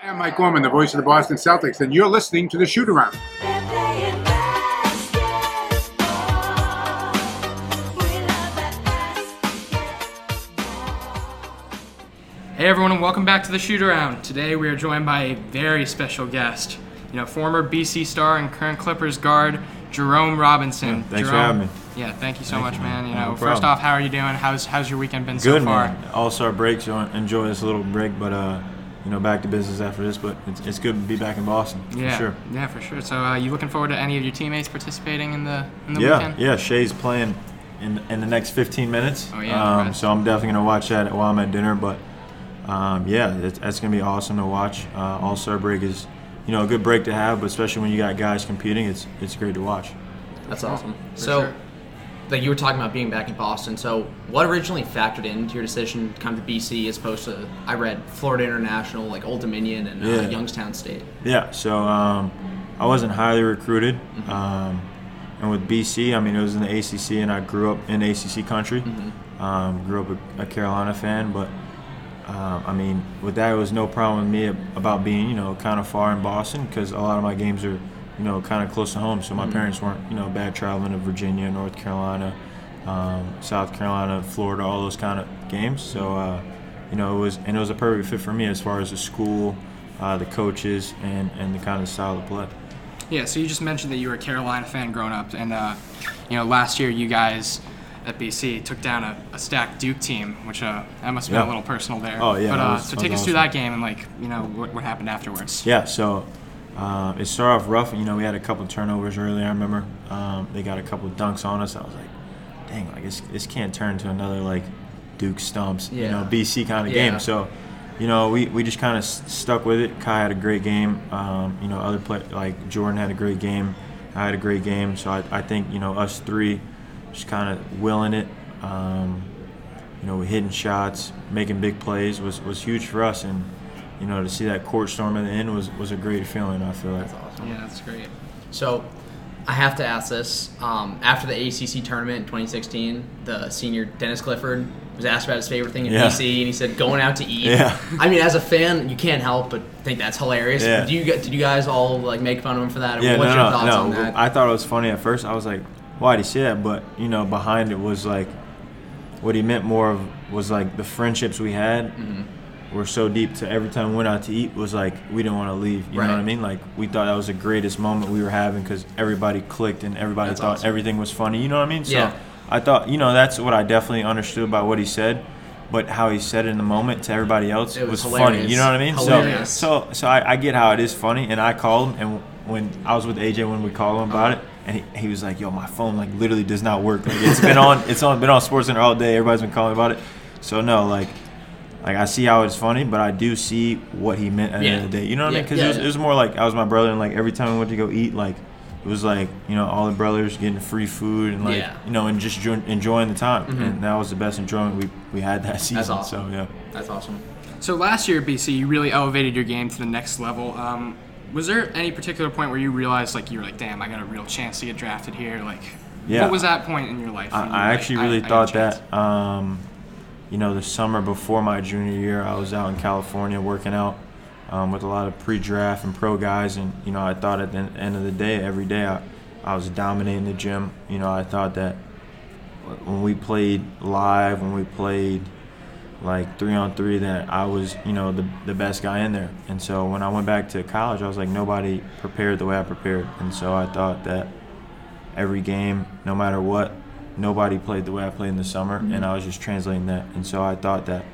Hi, I'm Mike Gorman, the voice of the Boston Celtics, and you're listening to the Shoot Around. They're playing basketball. We love that basketball. Hey everyone, and welcome back to the Shoot Around. Today we are joined by a very special guest. You know, former BC star and current Clippers guard Jerome Robinson. thanks for Jerome, having me. Yeah, thank you so Thank much, you, man. man. You No know, first off, how are you doing? How's how's your weekend been so far? Good far? man. All star break, so enjoy this little break, but uh, you know, back to business after this. But it's, it's good to be back in Boston. Yeah, for sure. yeah, for sure. So, uh, you looking forward to any of your teammates participating in the in the Yeah, weekend? yeah. Shai's playing in in the next 15 minutes. Oh, yeah, Um, so I'm definitely gonna watch that while I'm at dinner. But um, yeah, it's, that's gonna be awesome to watch. Uh, all star break is, you know, a good break to have, but especially when you got guys competing, it's it's great to watch. That's awesome. For so, sure. Like you were talking about being back in Boston. So, what originally factored into your decision to come to BC as opposed to I read Florida International, like Old Dominion and uh, Youngstown State? Yeah, so um, I wasn't highly recruited. Mm-hmm. Um, and with BC, I mean, it was in the ACC, and I grew up in ACC country. Mm-hmm. Um, grew up a, a Carolina fan, but um, I mean, with that, it was no problem with me about being, you know, kind of far in Boston because a lot of my games are, you know, kind of close to home. So my Mm-hmm. parents weren't, you know, bad traveling to Virginia, North Carolina, um, South Carolina, Florida, all those kind of games. So, uh, you know, it was and it was a perfect fit for me as far as the school, uh, the coaches, and and the kind of style of play. Yeah, so you just mentioned that you were a Carolina fan growing up, and uh, you know last year you guys at BC took down a, a stacked Duke team, which uh, that must have been Yeah. a little personal there. Oh, yeah, But uh, was- so take us through that game and like you know what, what happened afterwards. Yeah, so uh, it started off rough. You know, we had a couple turnovers early. I remember um, they got a couple dunks on us. I was like, dang, like this, this can't turn to another like Duke stumps, you know, BC kind of Yeah. game. So, you know, we, we just kind of s- stuck with it. Ky had a great game. Um, you know, other play like Jordan had a great game. I had a great game. So I, I think you know us three just kind of willing it. Um, you know, hitting shots, making big plays was, was huge for us. And, you know, to see that court storm at the end was, was a great feeling, I feel like. That's awesome. Yeah, that's great. So, I have to ask this. Um, after the ACC tournament in 2016, the senior Dennis Clifford was asked about his favorite thing in Yeah. BC, and he said going out to eat. Yeah. I mean, as a fan, you can't help but think that's hilarious. Yeah. Do you get- did you guys all like make fun of him for that? Yeah, What's no, your no, thoughts no. on that? I thought it was funny at first. I was like, why did he say that? But, you know, behind it was like, what he meant more of was like the friendships we had Mm-hmm. Were so deep to every time we went out to eat was like, we didn't want to leave. You know what I mean? Like, we thought that was the greatest moment we were having because everybody clicked and everybody That's thought awesome. everything was funny. You know what I mean? So Yeah. I thought, you know, that's what I definitely understood about what he said. But how he said it in the moment to everybody else It was was, funny. You know what I mean? Hilarious. So, so, so I, I get how it is funny, and I called him, and when I was with AJ when we called him about it, and he, he was like, "Yo, my phone like literally does not work. Like it's been on, it's on, been on SportsCenter all day. Everybody's been calling about it. So no, like, like I see how it's funny, but I do see what he meant at the end of the day. You know what I mean? Because yeah, it, was, yeah. it was more like I was my brother, and like every time we went to go eat, like it was like you know all the brothers getting free food and like Yeah. you know and just jo- enjoying the time, and that was the best enjoyment we we had that season. awesome. So yeah. That's awesome. So last year at BC, you really elevated your game to the next level. Um, was there any particular point where you realized like you were like, damn, I got a real chance to get drafted here? Like, Yeah. what was that point in your life? when you I, I like, actually really I thought chance? that, um, you know, the summer before my junior year, I was out in California working out um, with a lot of pre-draft and pro guys, and you know, I thought at the end of the day, every day, I, I was dominating the gym. You know, I thought that when we played live, when we played like three on three, that I was, you know, the the best guy in there. And so when I went back to college, I was like, nobody prepared the way I prepared, and so I thought that every game, no matter what. Nobody played the way I played in the summer, and mm-hmm. I was just translating that. And so I thought that,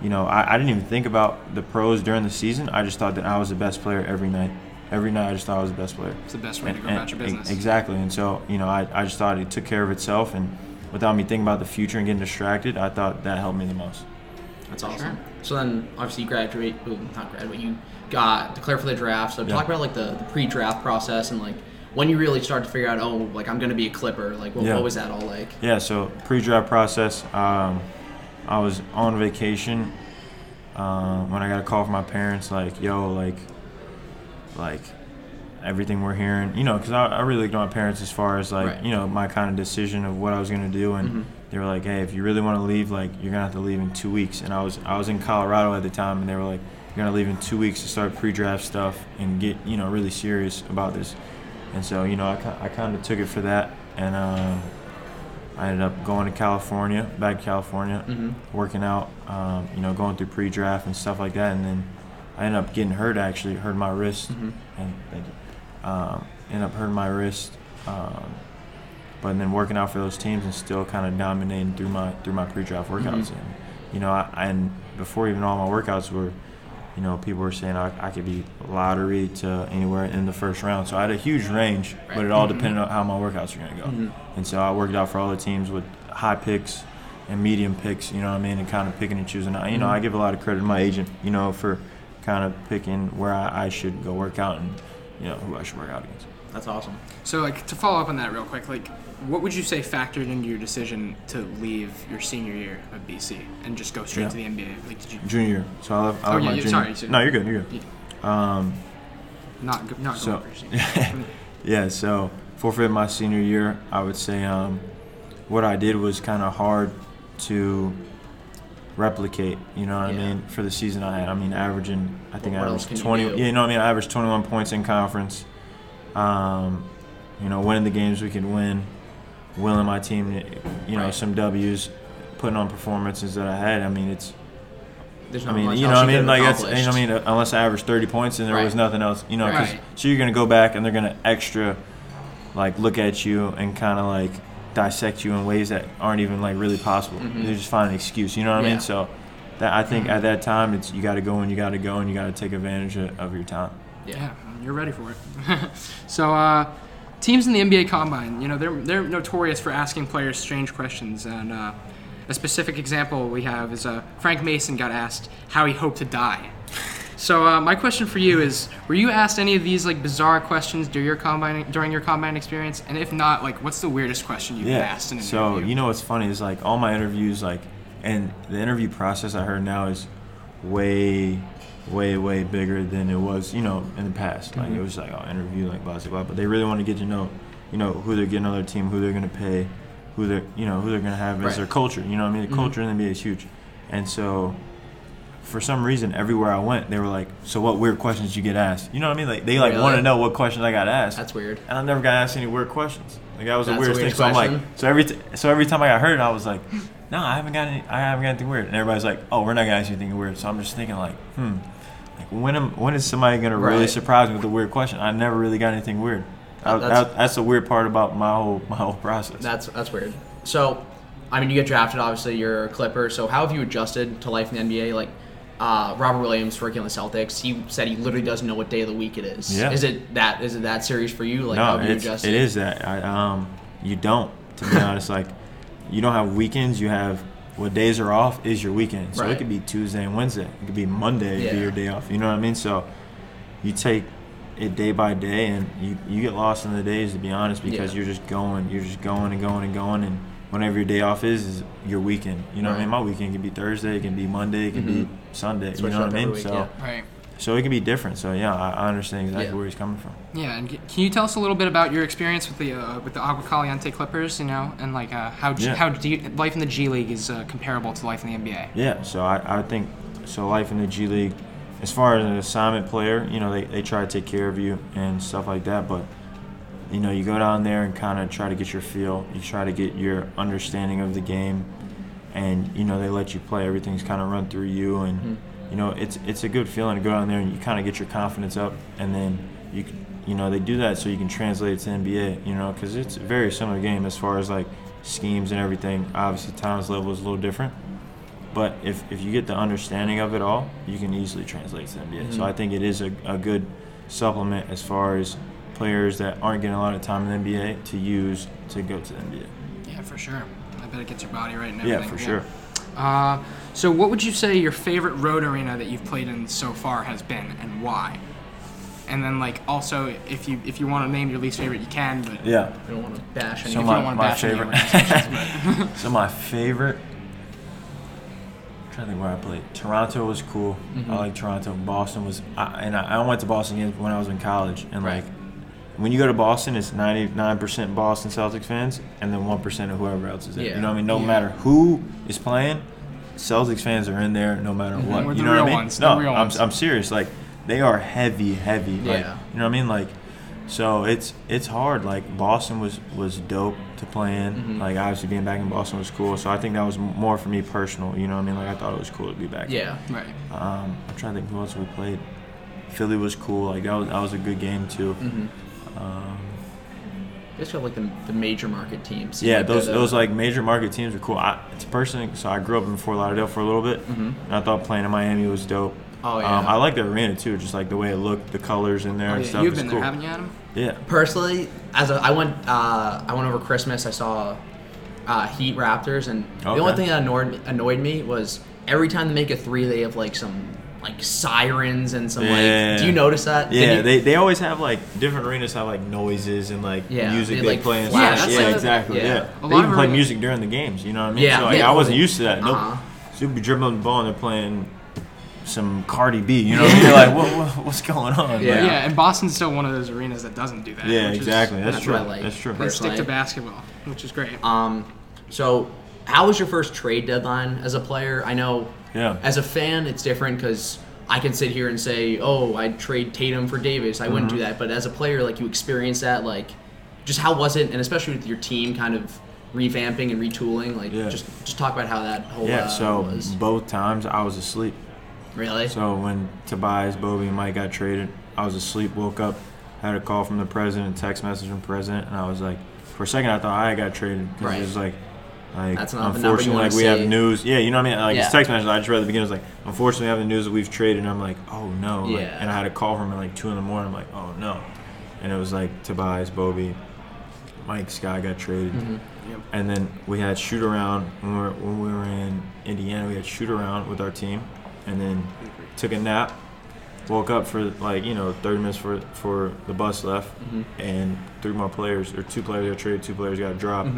you know, I, I didn't even think about the pros during the season. I just thought that I was the best player every night. Every night, I just thought I was the best player. It's the best way to And- go and- about your business. Exactly. And so, you know, I, I just thought it took care of itself, and without me thinking about the future and getting distracted, I thought that helped me the most. That's awesome. Sure. So then, obviously, you graduate. Well, not graduate. You got declared for the draft. So Yeah. talk about like the, the pre-draft process and like when you really start to figure out, oh, like I'm gonna be a Clipper. Like, what, Yeah. what was that all like? Yeah, so pre-draft process. Um, I was on vacation um, when I got a call from my parents, like, "Yo, like, like, everything we're hearing, you know, because I, I really looked at my parents as far as like, Right. you know, my kind of decision of what I was gonna do, and Mhm. they were like, "Hey, if you really want to leave, like, you're gonna have to leave in two weeks." And I was I was in Colorado at the time, and they were like, You're gonna leave in two weeks to start pre-draft stuff and get you know really serious about this. And so you know I, I kind of took it for that, and um, I ended up going to California, back to California, working out, um, you know, going through pre-draft and stuff like that, and then I ended up getting hurt. Actually, hurt my wrist, and thank you. Um, ended up hurting my wrist, um, but then working out for those teams and still kind of dominating through my through my pre-draft workouts. And you know, I, and before even all my workouts were, you know, people were saying I, I could be lottery to anywhere in the first round. So I had a huge range, but it all mm-hmm. depended on how my workouts were going to go. Mm-hmm. And so I worked out for all the teams with high picks and medium picks, you know what I mean, and kind of picking and choosing. I, you know, I mm-hmm. give a lot of credit to my agent, you know, for kind of picking where I, I should go work out and, you know, who I should work out against. That's awesome. So, like, to follow up on that real quick, like, what would you say factored into your decision to leave your senior year of BC and just go straight Yeah. to the NBA? Like, did you Junior year. So I left, I Oh, left yeah, my junior. sorry, so- no, you're good. You're good. Um, not go- not So- go for senior? yeah, so forfeit my senior year, I would say um, what I did was kind of hard to replicate. You know what Yeah. I mean? For the season I had, I mean, averaging, I think What I else averaged can you 20. you know what I mean? I averaged 21 points in conference. Um, you know, winning the games we could win, willing my team, you know, Right. some W's, putting on performances that I had. I mean, it's There's I mean, much you know, I mean, like that's, you know, I mean, unless I averaged 30 points and there was nothing else, you know, 'cause- Right. so you're gonna go back and they're gonna extra, like, look at you and kind of like dissect you in ways that aren't even like really possible. They just find an excuse, you know what I Mm-hmm. Mean? So, that I think at that time, it's you got to go and you got to go and you got to take advantage of, of your time. Yeah, you're ready for it. so, uh, teams in the NBA Combine, you know, they're they're notorious for asking players strange questions, and uh, a specific example we have is uh, Frank Mason got asked how he hoped to die. So, uh, my question for you is: Were you asked any of these like bizarre questions during your combine during your combine experience? And if not, like, what's the weirdest question you've been Yeah. asked in an So interview? So you know what's funny is like all my interviews, like, and the interview process I heard now is way, way, way bigger than it was, you know, in the past. Like it was like oh, interview, like blah blah blah. But they really want to get to know, you know, who they're getting on their team, who they're gonna pay, who they're, you know, who they're gonna have as their culture. You know, what I mean, the culture in the NBA is huge, and so. For some reason, everywhere I went, they were like, "So, what weird questions did you get asked?" You know what I mean? Like they like want to know what questions I got asked. That's weird. And I never got asked any weird questions. Like that was the That's a weirdest weird thing. So I'm like, so every t- so every time I got hurt, I was like, no, I haven't got any, I haven't got anything weird. And everybody's like, oh, we're not gonna ask you anything weird. So I'm just thinking like, hmm, when am when is somebody gonna really Right. surprise me with a weird question? I never really got anything weird. That's- that- that's the weird part about my whole my whole process. That's that's weird. So, I mean, you get drafted. Obviously, you're a Clipper. So, how have you adjusted to life in the NBA? Like, uh, Robert Williams working on the Celtics, he said he literally doesn't know what day of the week it is. Yeah. Is it that? Is it that serious for you? Like, how no, have you adjusted? it is that. I, um, you don't, to be honest. Like, you don't have weekends. You have what days are off is your weekend. So Right. it could be Tuesday and Wednesday. It could be Monday. It could be your day off. You know what I mean? So you take it day by day, and you you get lost in the days. To be honest, because Yeah. you're just going, you're just going and going and going, and whenever your day off is, is your weekend. You know what I mean? My weekend can be Thursday. It can be Monday. It can be mm-hmm. Sunday. Switch you know what I mean? week, so yeah. right. So it can be different. So yeah, I, I understand exactly Yeah. where he's coming from. Yeah, and can you tell us a little bit about your experience with the uh, with the Agua Caliente Clippers? You know, and like uh, how G- Yeah. how G- life in the G League is uh, comparable to life in the NBA. Yeah, so I, I think so life in the G League, as far as an assignment player, you know, they, they try to take care of you and stuff like that, but you know, you go down there and kind of try to get your feel, you try to get your understanding of the game and you know, they let you play, everything's kind of run through you and you know, it's it's a good feeling to go down there and you kind of get your confidence up and then you you know, they do that so you can translate it to NBA, you know, cuz it's a very similar game as far as like schemes and everything. Obviously, talent's level is a little different. But if, if you get the understanding of it all, you can easily translate to NBA. Mm-hmm. So I think it is a, a good supplement as far as players that aren't getting a lot of time in the NBA to use to go to the NBA. Yeah, for sure. I bet it gets your body right and Yeah, everything. for sure. Uh, so, what would you say your favorite road arena that you've played in so far has been, and why? And then, like, also, if you if you want to name your least favorite, you can. But Yeah. I don't want to bash any. So if my- you don't want to my bash favorite- So my favorite. I'm trying to think where I played. Toronto was cool. Mm-hmm. I like Toronto. Boston was, I, and I, I went to Boston when I was in college. And Right. like, when you go to Boston, it's 99% Boston Celtics fans, and then one percent of whoever else is there. Yeah. You know what I mean? No Yeah. matter who is playing, Celtics fans are in there no matter what. We're you know what I mean? ones, no, I'm. I'm serious. Like they are heavy, heavy. Like, Yeah. you know what I mean? Like so it's it's hard. Like Boston was was dope to play in. Mm-hmm. Like obviously being back in Boston was cool. So I think that was more for me personal. You know what I mean? Like I thought it was cool to be back. Yeah. Right. Um, I'm trying to think who else we played. Philly was cool. Like that was that was a good game too. Mm-hmm. Um, Just have like the, the major market teams. yeah, Like, those those like major market teams are cool. I, it's personally, so I grew up in Fort Lauderdale for a little bit, and I thought playing in Miami was dope. Mm-hmm. Oh, yeah. Um, I like the arena too, just like the way it looked, the colors in there Oh, and yeah, stuff. You've been cool. there, haven't you, Adam? Yeah. personally, as a, I went, uh, I went over Christmas. I saw uh, Heat Raptors, and the only thing that annoyed annoyed me was every time they make a three, they have like some like sirens and some Yeah. like. Do you notice that? Yeah, you- they, they always have like different arenas have like noises and like Yeah, music they, they, like, play and flash stuff. Yeah, Yeah, that's exactly. Yeah, yeah. They even play music during the games. You know what I mean? Yeah, so like, yeah, I wasn't used to that. Nope. uh-huh. So you'll be dribbling the ball and they're playing some Cardi B. You know what I mean? You're like, what, what, what's going on? Yeah. Like, Yeah, and Boston's still one of those arenas that doesn't do that. Yeah, which is- exactly. That's, that's true. like. That's true. They stick to basketball, which is great. Um, so how was your first trade deadline as a player? I know. Yeah. As a fan, it's different because I can sit here and say, "Oh, I'd trade Tatum for Davis." I wouldn't do Mm-hmm. that. But as a player, like you experience that, like, just how was it? And especially with your team kind of revamping and retooling, like, Yeah. just just talk about how that whole Yeah, uh, so was. both times I was asleep. Really? So when Tobias, Bobby, and Mike got traded, I was asleep, woke up, had a call from the president, text message from president, and I was like, for a second I thought I got traded because Right. it was like, like That's not the number you unfortunately, wanna like we have news. Yeah, you know what I mean? Like Yeah. it's text message. I just read at the beginning. It was like, unfortunately, we have the news that we've traded. And I'm like, oh no. Like, Yeah. and I had a call from him at like two in the morning. I'm like, oh no. And it was like Tobias, Bobby, Mike, Sky got traded. Mm-hmm. And then we had shoot around when we, were, when we were in Indiana. We had shoot around with our team, and then took a nap. Woke up for like you know 30 minutes for for the bus left, Mm-hmm. and three more players or two players got traded, two players got dropped.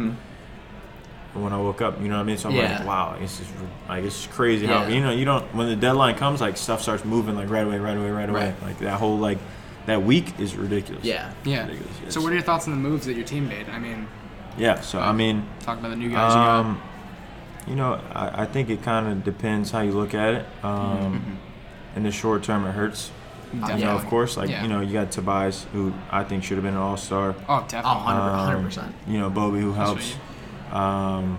And when I woke up, you know what I mean. So I'm Mm-hmm. Yeah. like, wow, it's just like it's just crazy how Yeah. you know you don't when the deadline comes like stuff starts moving like right away, right away, right away. Right. Like that whole like that week is ridiculous. yeah. Yeah. Ridiculous, yes. So, what are your thoughts on the moves that your team made? I mean, Yeah. So I mean. talk about the new guys you got. Um, you know, I, I think it kind of depends how you look at it. Um, In the short term, it hurts. You know, of course, like Yeah. you know, you got Tobias, who I think should have been an All Star. Oh, definitely. 100 Um, percent. You know, Bobby, who That's helps. Um,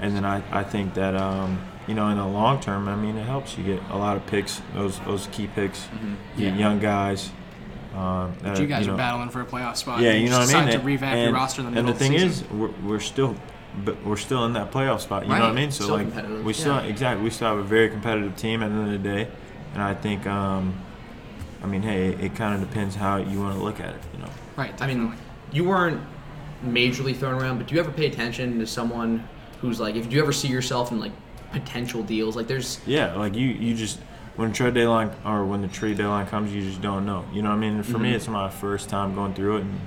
and then I, I think that um, you know, in the long term, I mean, it helps. You get a lot of picks, those those key picks. You get Yeah. young guys. Um, that you guys know, are battling for a playoff spot. Yeah, you know what I mean. to revamp and, your roster in the and middle the thing of the is, we're, we're still, but we're still in that playoff spot. You know what I mean? So Still like, we still yeah. exactly we still have a very competitive team at the end of the day, and I think, um, I mean, hey, it, it kind of depends how you want to look at it. You know? right. I mean, you weren't majorly thrown around, but do you ever pay attention to someone who's like, if you ever see yourself in like potential deals, like there's Yeah, like you, you just when trade deadline or when the trade deadline comes, you just don't know. You know what I mean? And for me, it's my first time going through it, and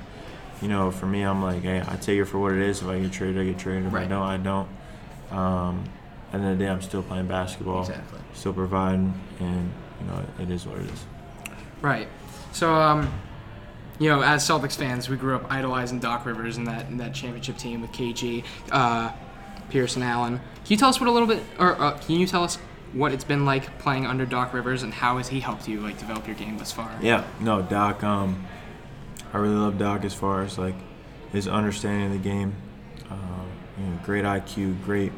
you know, for me, I'm like, hey, I take it for what it is. If I get traded, I get traded. If I Right. don't, I don't. Um, at the end of the day, I'm still playing basketball, Exactly. still providing, and you know, it is what it is. Right. So, um, you know, as Celtics fans, we grew up idolizing Doc Rivers and that and that championship team with KG, uh, Pierce, and Allen. Can you tell us what a little bit, or uh, can you tell us what it's been like playing under Doc Rivers and how has he helped you like develop your game thus far? Yeah, no, Doc. Um, I really love Doc as far as like his understanding of the game. Um, you know, great IQ, great.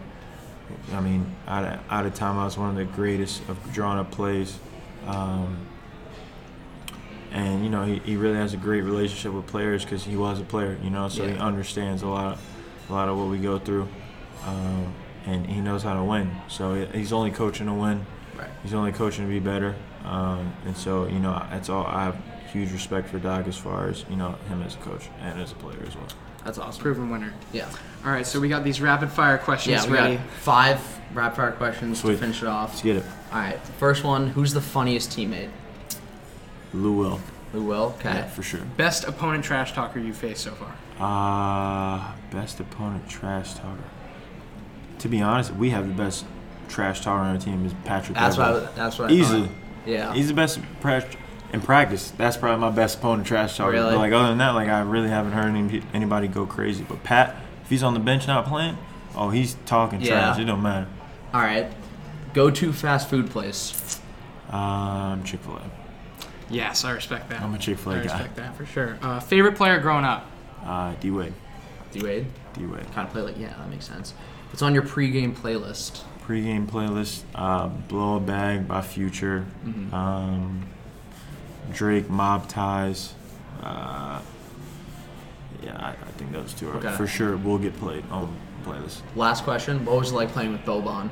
I mean, out of, out of time, I was one of the greatest of drawing up plays. Um, and you know, he, he really has a great relationship with players because he was a player. You know, so he understands a lot, a lot of what we go through, um, and he knows how to win. So he's only coaching to win. right. He's only coaching to be better, um, and so you know that's all. I have huge respect for Doc as far as you know him as a coach and as a player as well. That's awesome. Proven winner. Yeah. All right, so we got these rapid fire questions Yeah, we ready. got five rapid fire questions Sweet. to finish it off. Let's get it. All right. First one: Who's the funniest teammate? Lou will, Who will? Okay. yeah, for sure. Best opponent trash talker you've faced so far. Uh, best opponent trash talker. To be honest, we have the best trash talker on our team is Patrick. That's what. I, that's what. I Easily. thought. Yeah. He's the best pra- in practice. That's probably my best opponent trash talker. Really? But like other than that, like I really haven't heard any, anybody go crazy. But Pat, if he's on the bench not playing, oh, he's talking Yeah. trash. It don't matter. All right. Go-to fast food place. Um, Chick Fil A. Yes, I respect that. I'm a Chick-fil-A I guy. respect that for sure. Uh, favorite player growing up? Uh, D Wade. D Wade. D Wade. Kind of play like yeah, that makes sense. What's on your pregame playlist? Pre-game playlist. Uh, Blow a Bag by Future. Mm-hmm. Um, Drake Mob Ties. Uh, yeah, I, I think those two are Okay. for sure will get played on the playlist. Last question. What was it like playing with Boban?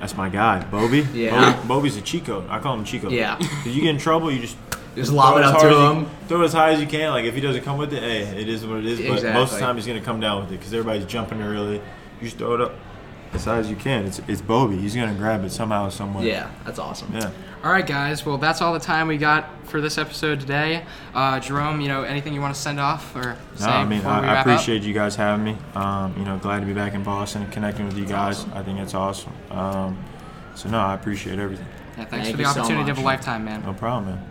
That's my guy, Bobby. Yeah. Bobby, Bobby's a Chico. I call him Chico. Yeah. If you get in trouble, you just Just lob throw it up to as you- him. throw it as high as you can. Like if he doesn't come with it, hey, it is what it is. But most of the time, he's gonna come down with it because everybody's jumping early. You just throw it up as high as you can. It's it's Bobby. He's gonna grab it somehow, some way. Yeah, that's awesome. Yeah. All right, guys. Well, that's all the time we got for this episode today. Uh, Jerome, you know, anything you want to send off or say No, I mean, before we I, I wrap appreciate you guys having me. Um, you know, glad to be back in Boston and connecting with you guys. I think it's awesome. Um, so no, I appreciate everything. Yeah, thanks Thank for the you so opportunity of a lifetime, man. No problem, man.